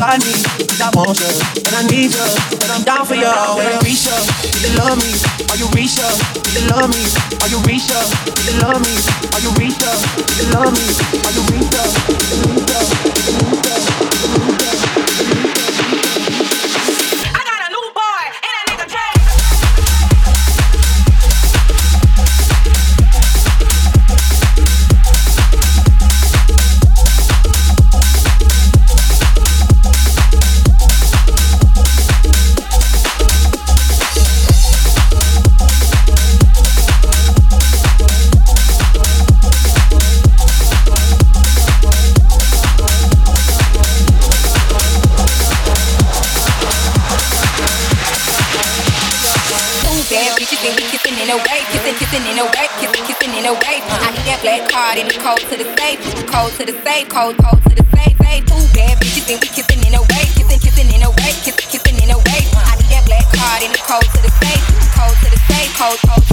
I need, cause I want you, and I need you, and I'm down for you. When I reach do you love me? Are you reach up? Do you love me? Are you reach up? Do you love me? Are you reach? Do you love me? Are you reach? Do you reach up? Safe, cold to the safe, cold, cold to the safe, safe. Two bad bitches and we kissing in a way, kissing, kissing in a way, kissing, kissing in a way. I need that black card in the cold to the safe, cold to the safe, cold, cold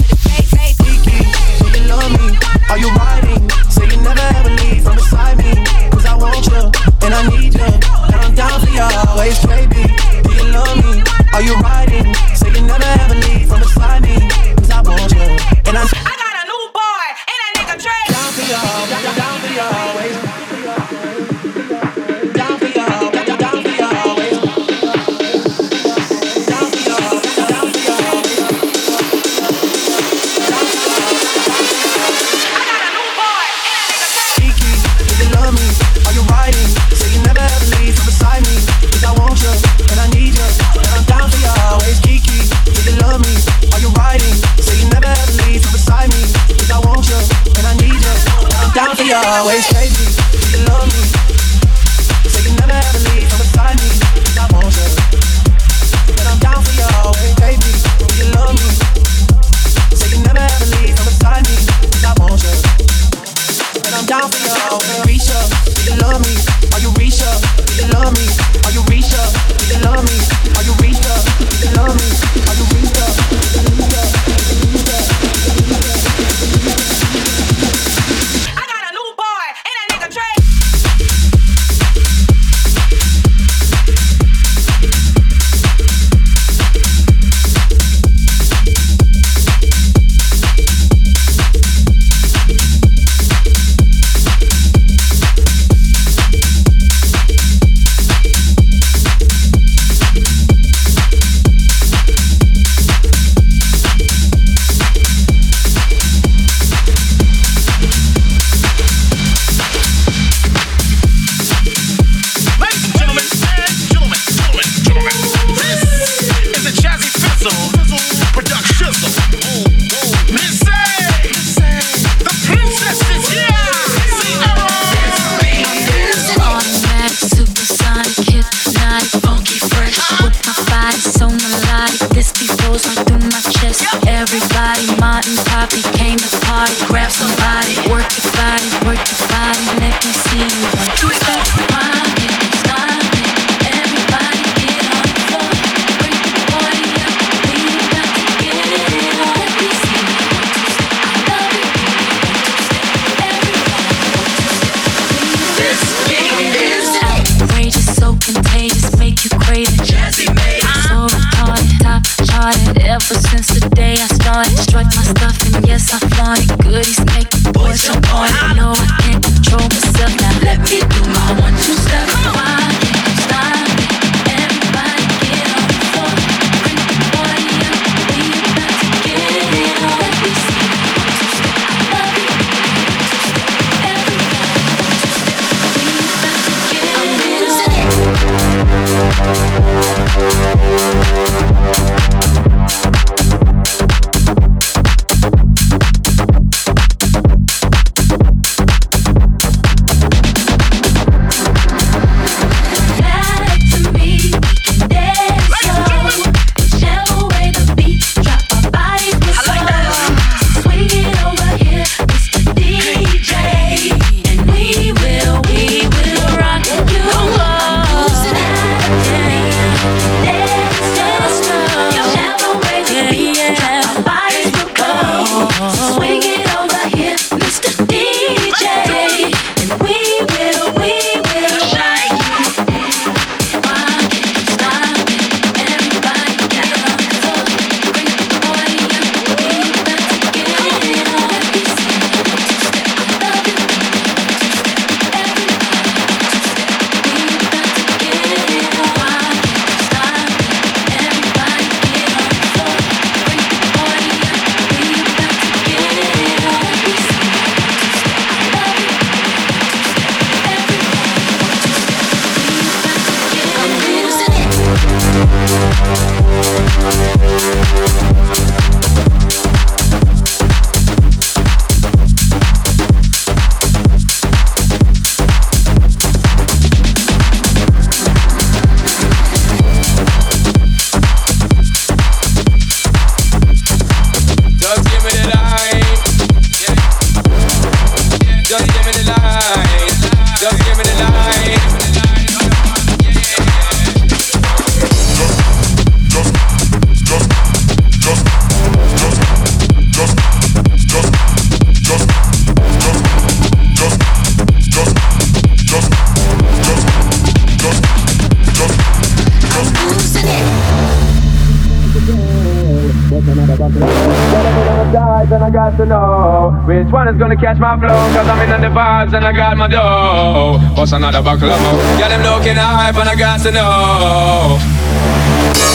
and I got to know which one is gonna catch my flow. Cause I'm in on the vibes and I got my dough. What's another buckle of more? Yeah, them looking hype and I got to know.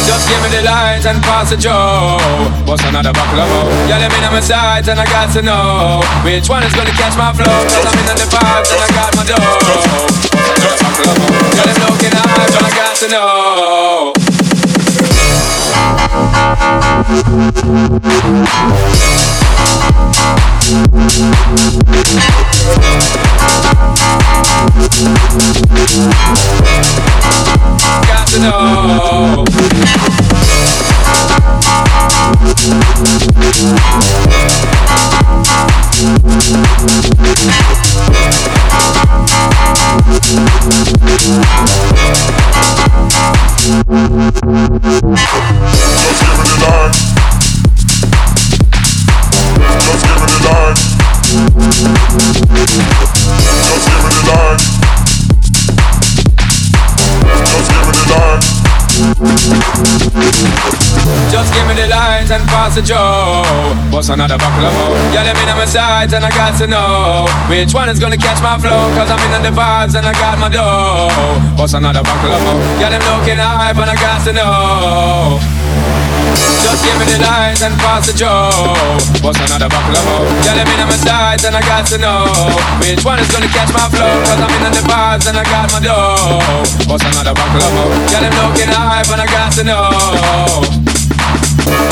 Just give me the light and pass the joe. What's another buckle of more? Yeah, them in on my sides and I got to know which one is gonna catch my flow. Cause I'm in on the vibes and I got my dough. Yeah, them looking hype and I got to know. Let's give it a nine. Got to know. Just give me the lines and pass the joe. What's another buckle of more? Yeah, let me know my sides and I got to know which one is gonna catch my flow. Cause I'm in the vibes and I got my dough. What's another buckle of more? Yeah, them looking hype and I got to know. Just give me the lines and pass the joe. What's another buckle of? Yeah, let me know my sides and I got to know which one is gonna catch my flow. Cause I'm in the vibes and I got my dough. What's another buckle of more? Yeah, them looking hype and I got to know.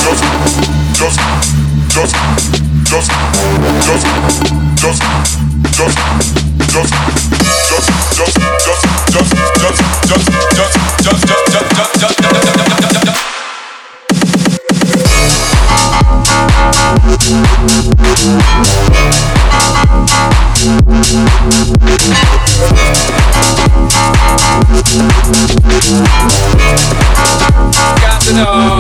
just, just, just, just, just, just, just, just, just, just, just, just, just, just, just, just, just, just, know.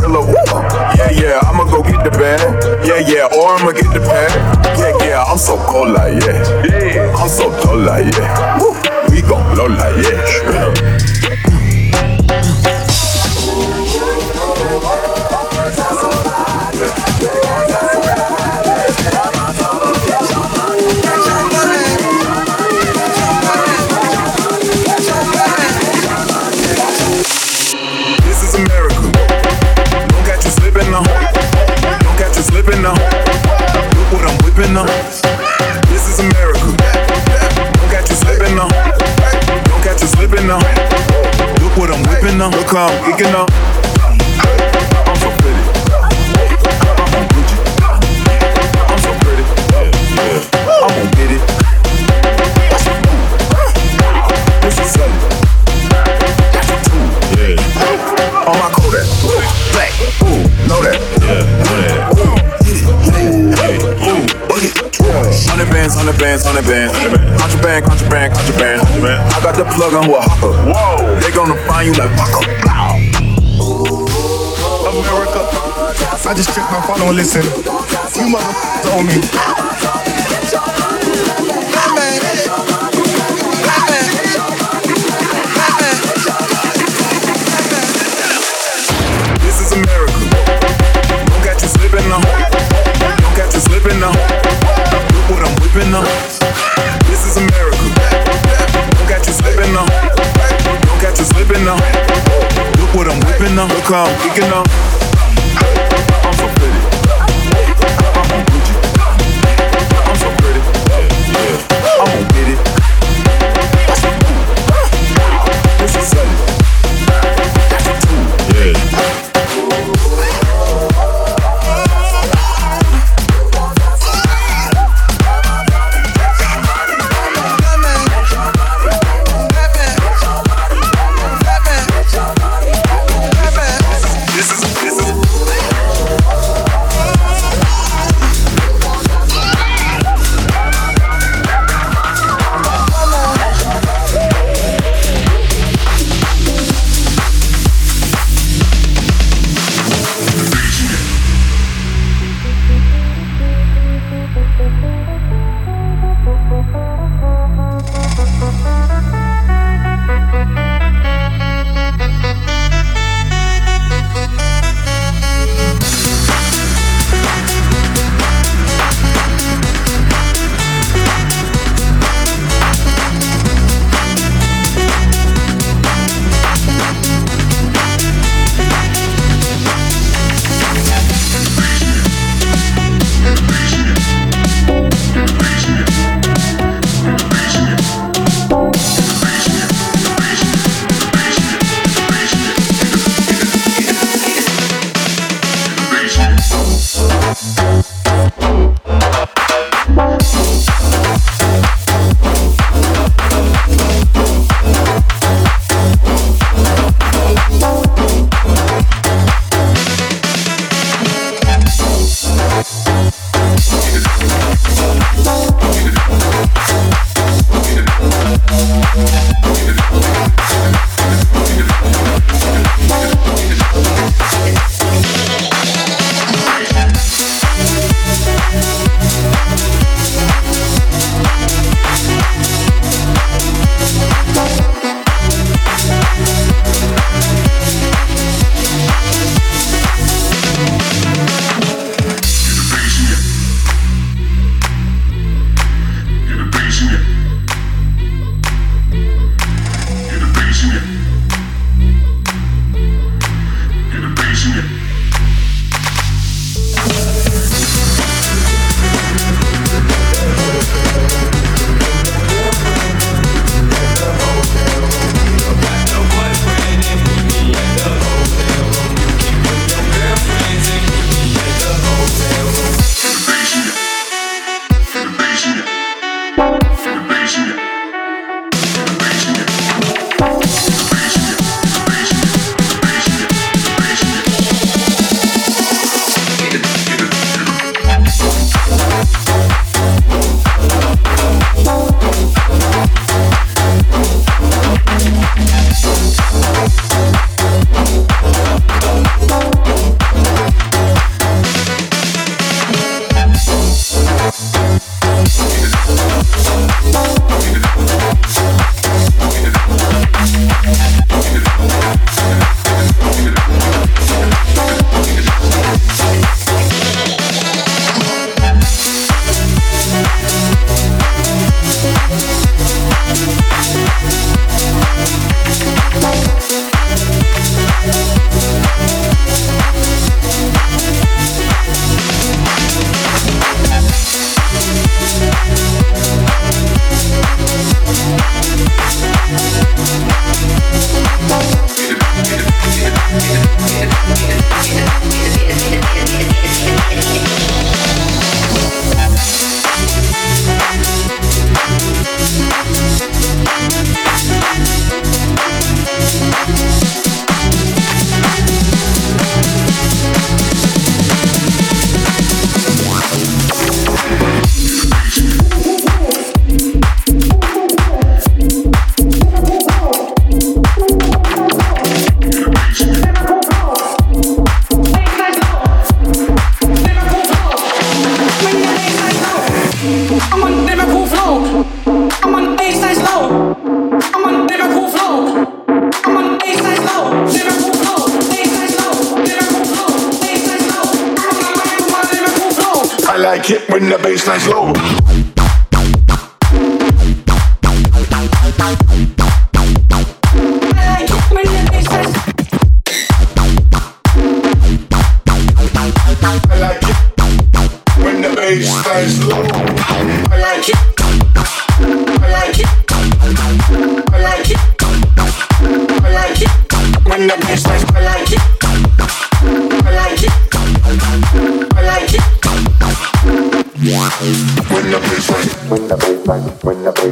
Gorilla. Yeah, yeah, I'ma go get the bag. Yeah, yeah, or I'ma get the pad. Yeah, yeah, I'm so cold like yeah. Yeah, I'm so dull like yeah. Woo. We gon' blow like yeah. on. Look how I'm geeking. I'm so pretty. I'm so pretty. I'm gonna get it. That's move. That's On. Black. Know that. Yeah, Ooh, ooh. Hundred bands, hundred bands, hundred bands. Contraband, contraband, contraband. Got the plug on with Hopper. Whoa. They gonna find you like Paco. America. I just checked my phone and listen. You mother owe me. come, we can know. in the baseline slow.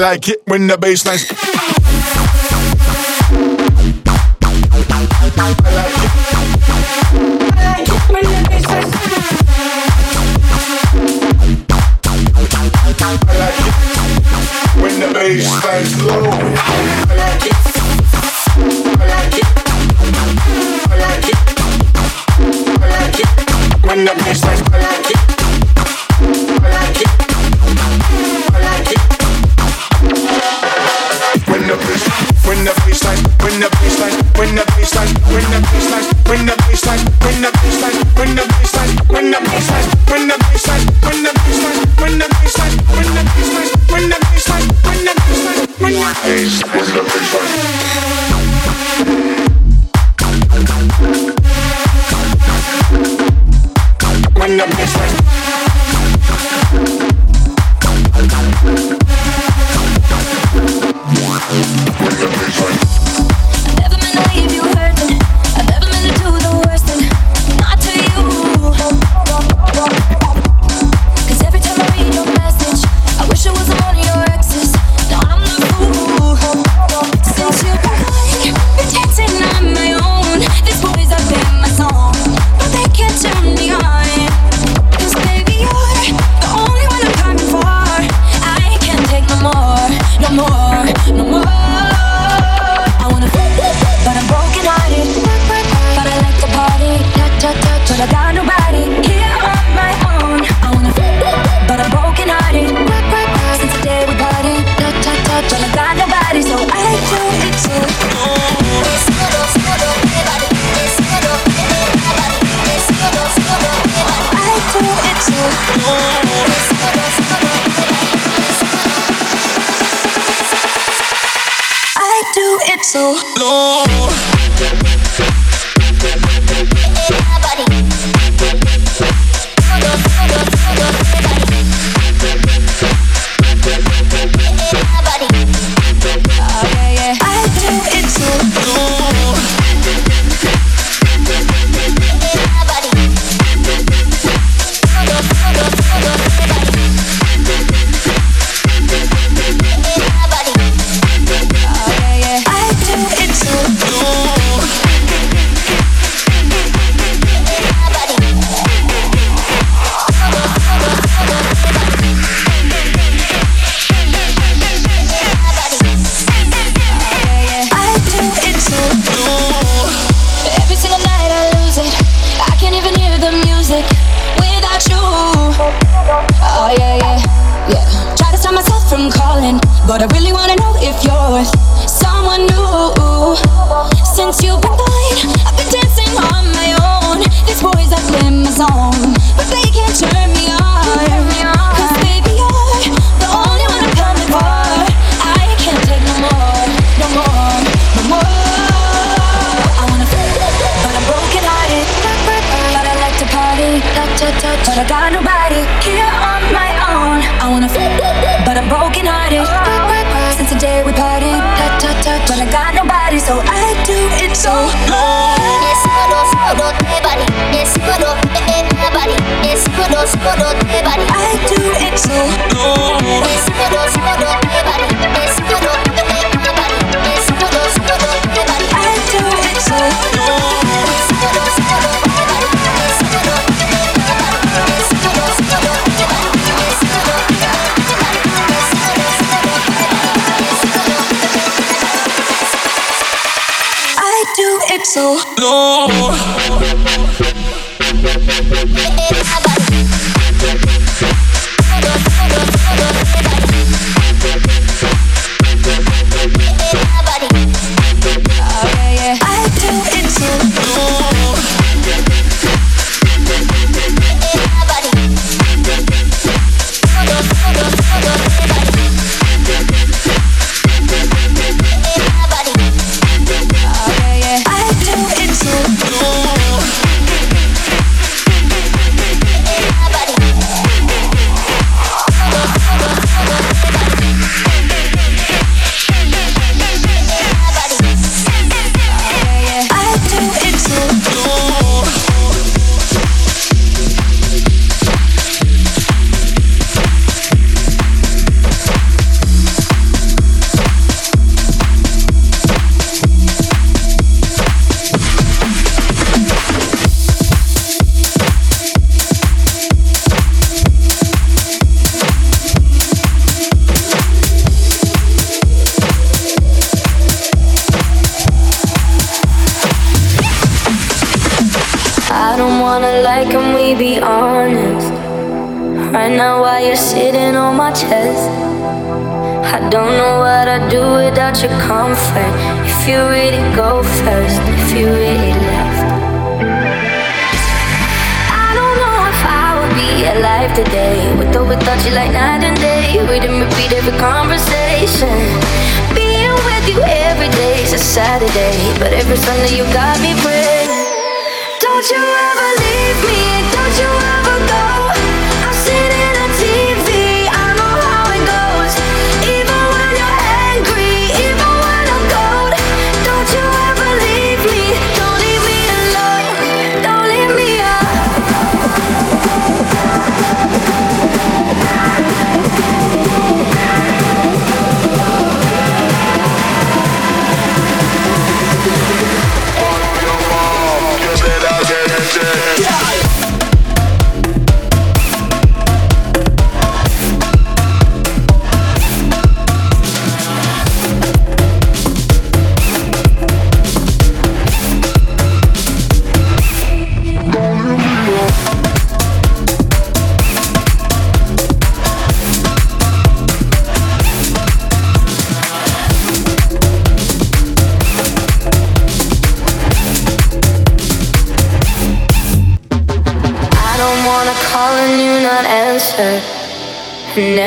like it when the bass lines. When the bass lines low.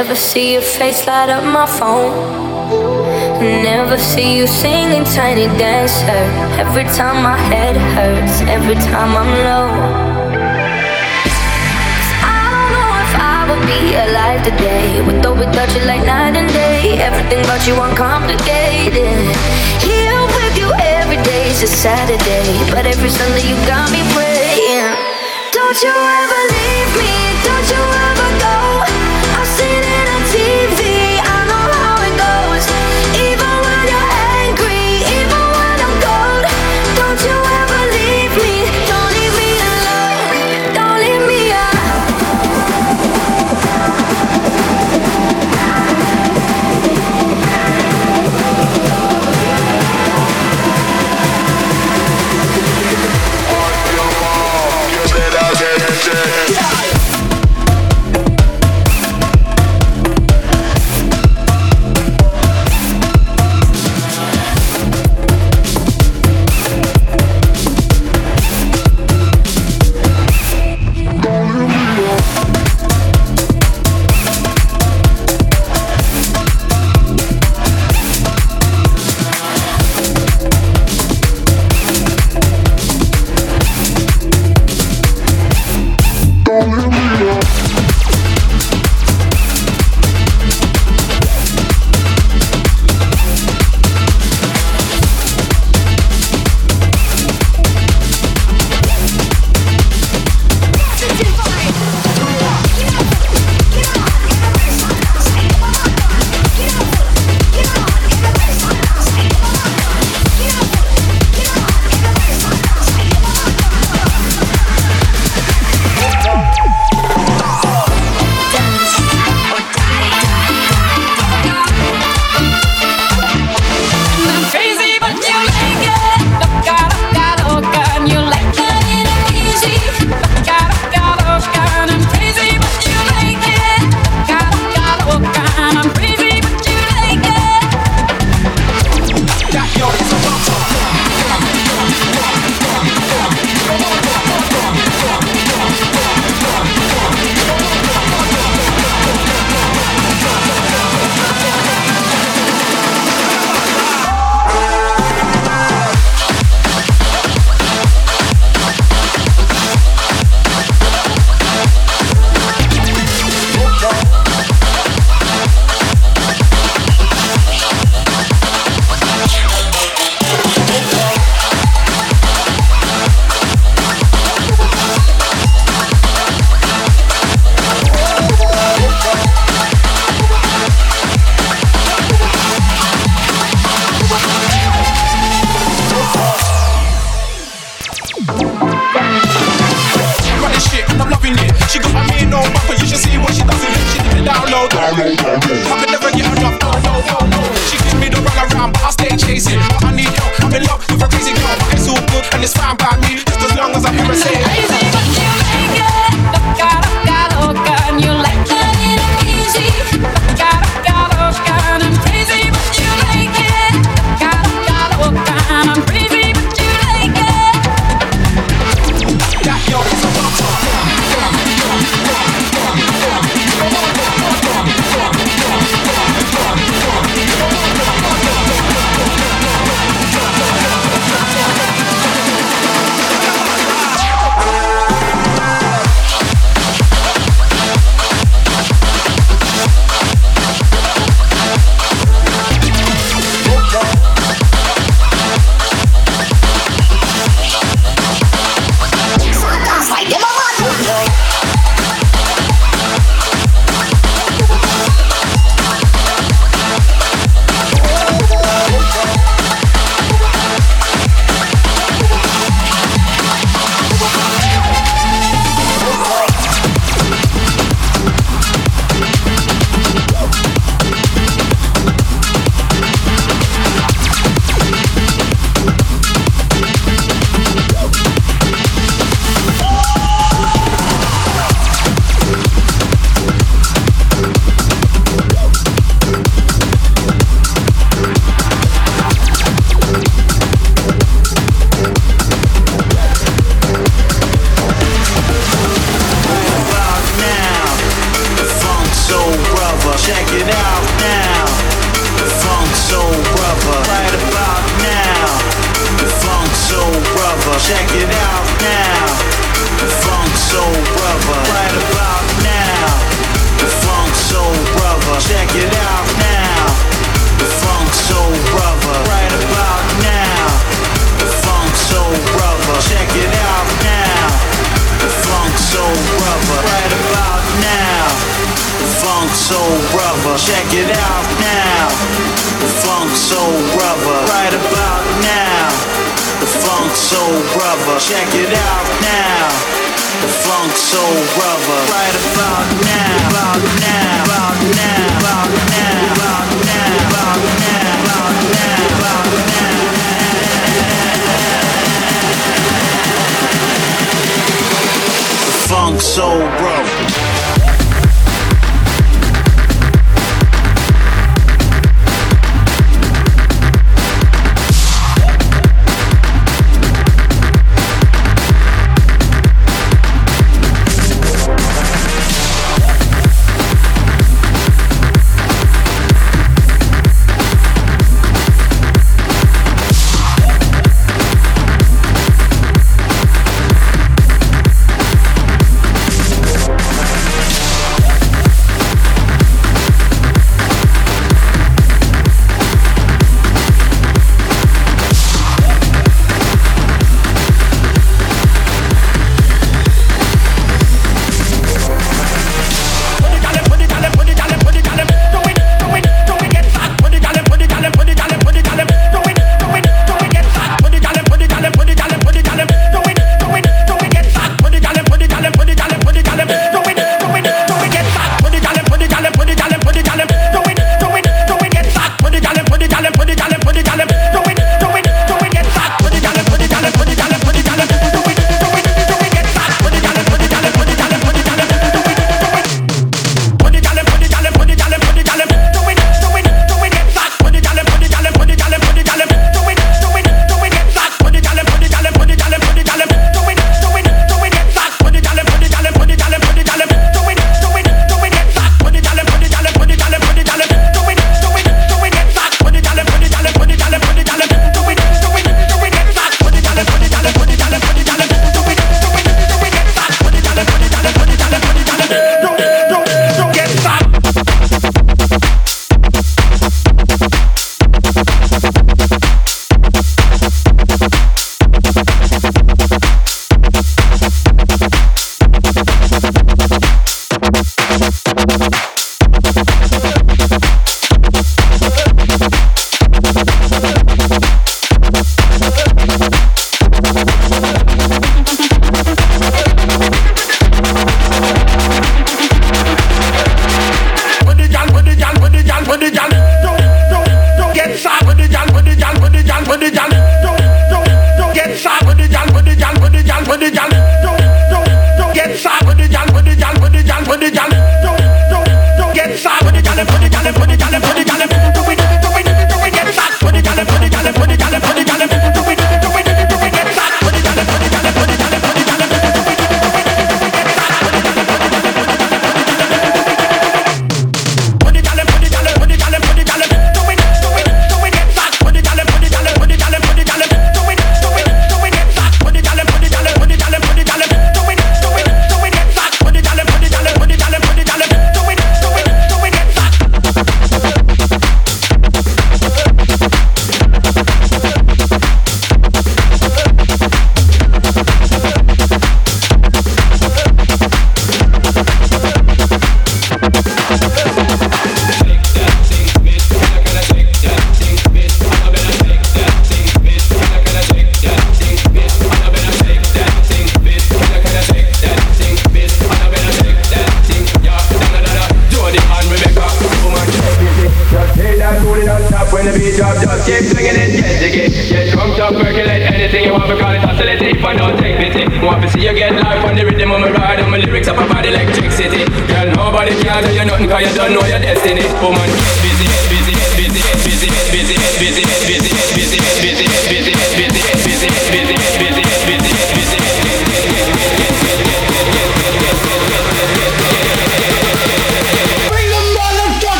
Never see your face light up my phone. Never see you singing tiny dancer. Every time my head hurts, every time I'm low. I don't know if I would be alive today. With or without you, like night and day. Everything about you uncomplicated. Here with you every day every day's a Saturday. But every Sunday you got me praying. Don't you ever leave me, don't you ever.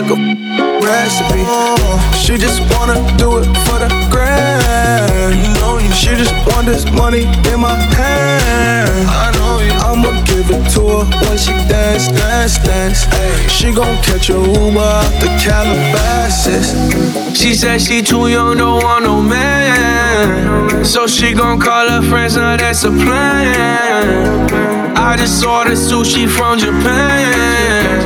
Like a recipe. She just wanna do it for the grand. You know you. She just want this money in my hand. I know you. I'ma give it to her when she dance, dance, dance. Ay, she gon' catch a Uber out the Calabasas. She said she too young, don't want no man. So she gon' call her friends, now that's a plan. I just ordered sushi from Japan.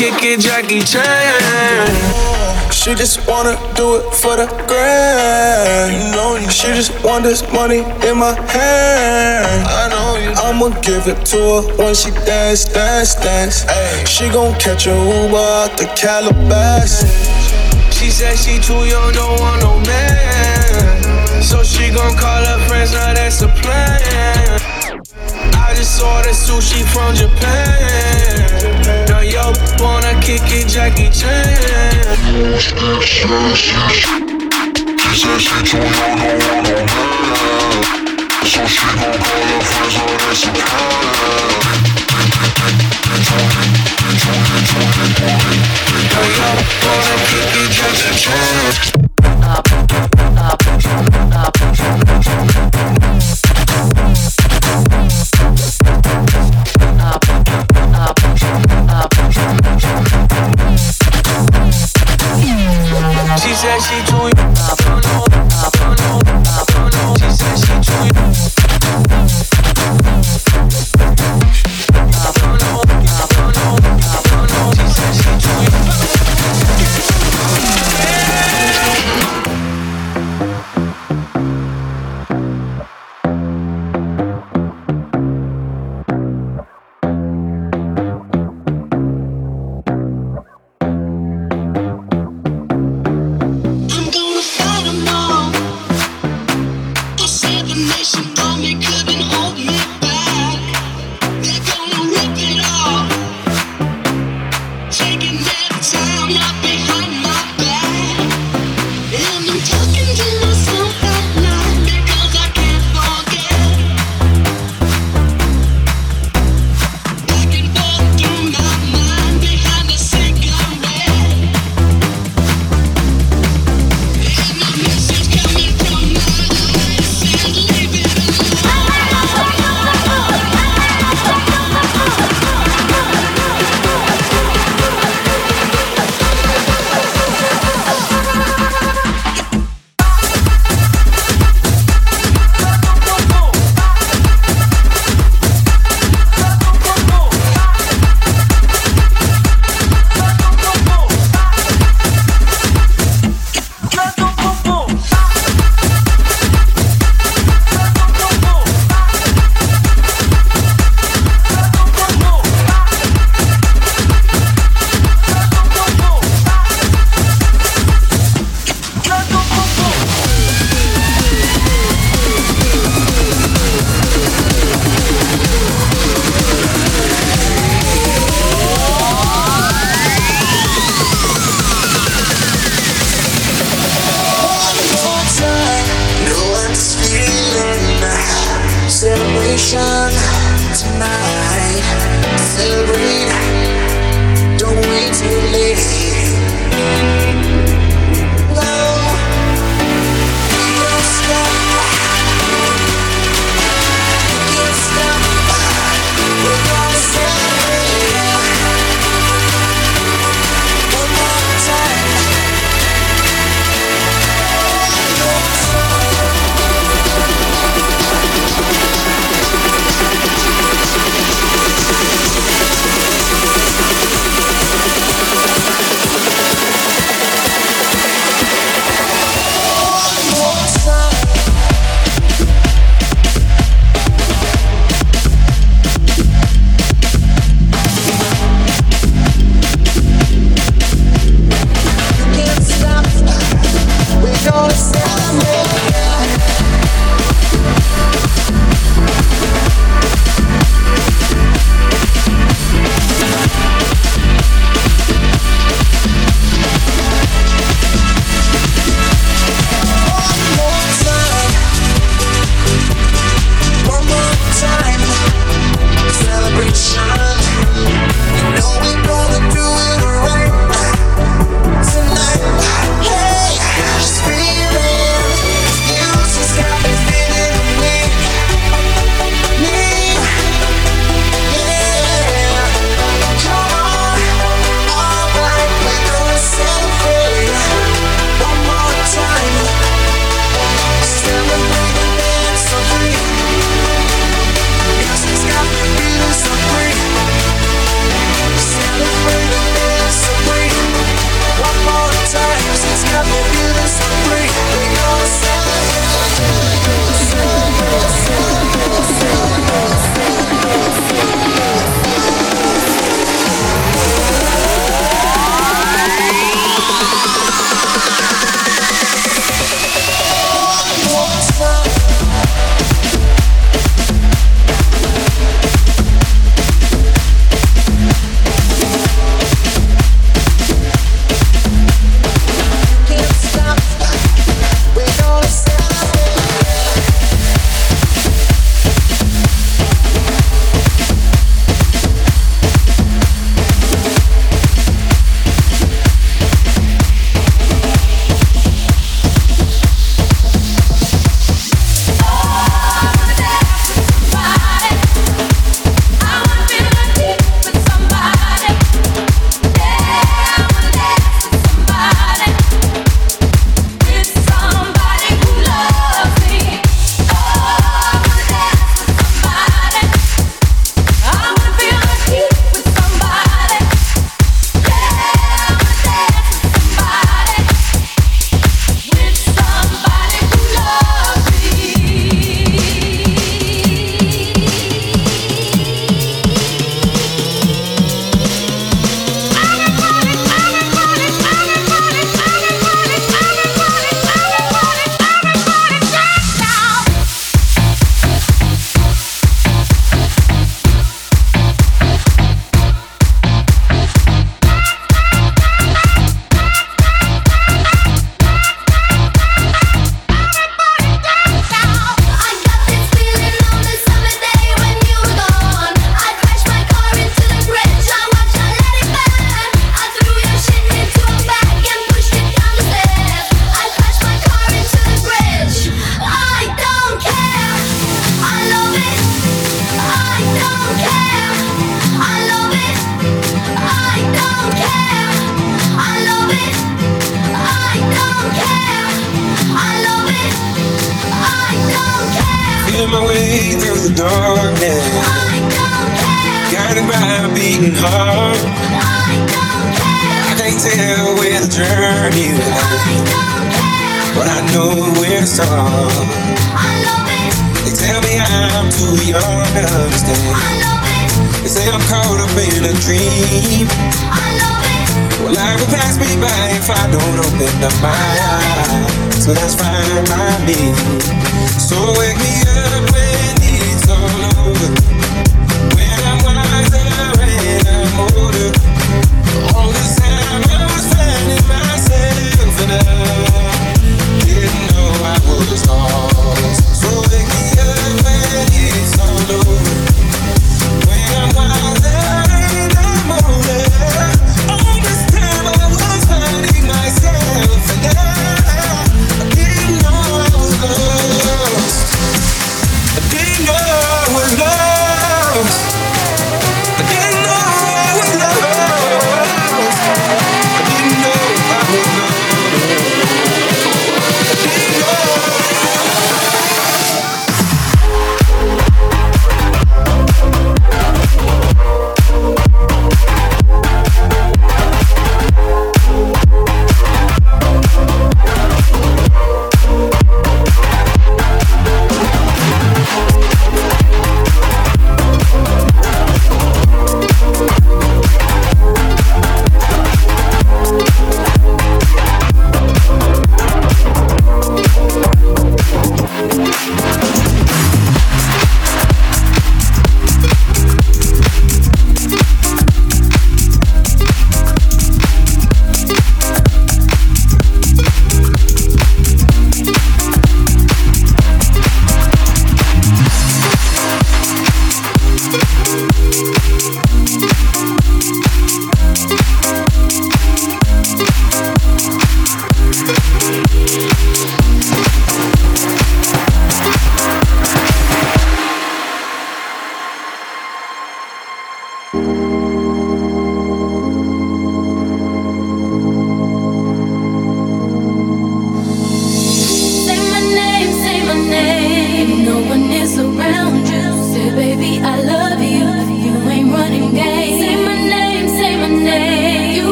Kick it, Jackie Chan. She just wanna do it for the grand. You know you. She just want this money in my hand. I know you. I'ma give it to her when she dance, dance, dance. Ay, she gon' catch a Uber out the Calabasas. She said she too young, don't want no man. So she gon' call her friends, now that's a plan. Just ordered sushi from Japan. Now yo wanna kick it, Jackie Chan. Now yo wanna kick it, Jackie Chan. She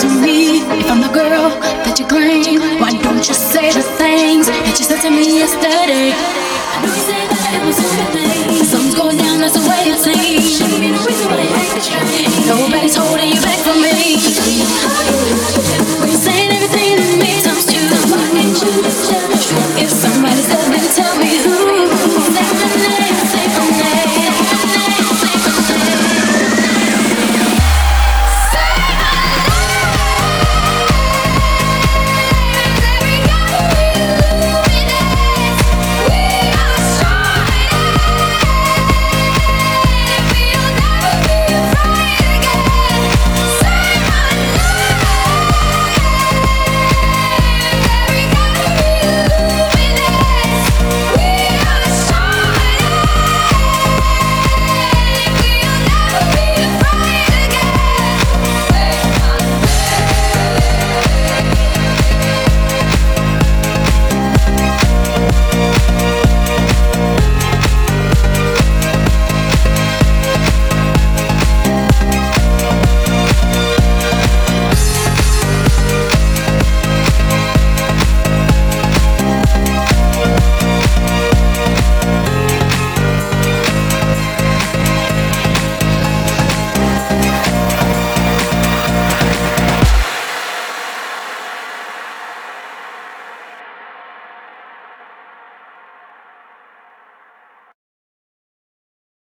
to me. If I'm the girl that you claim, why don't you say the things that you said to me yesterday?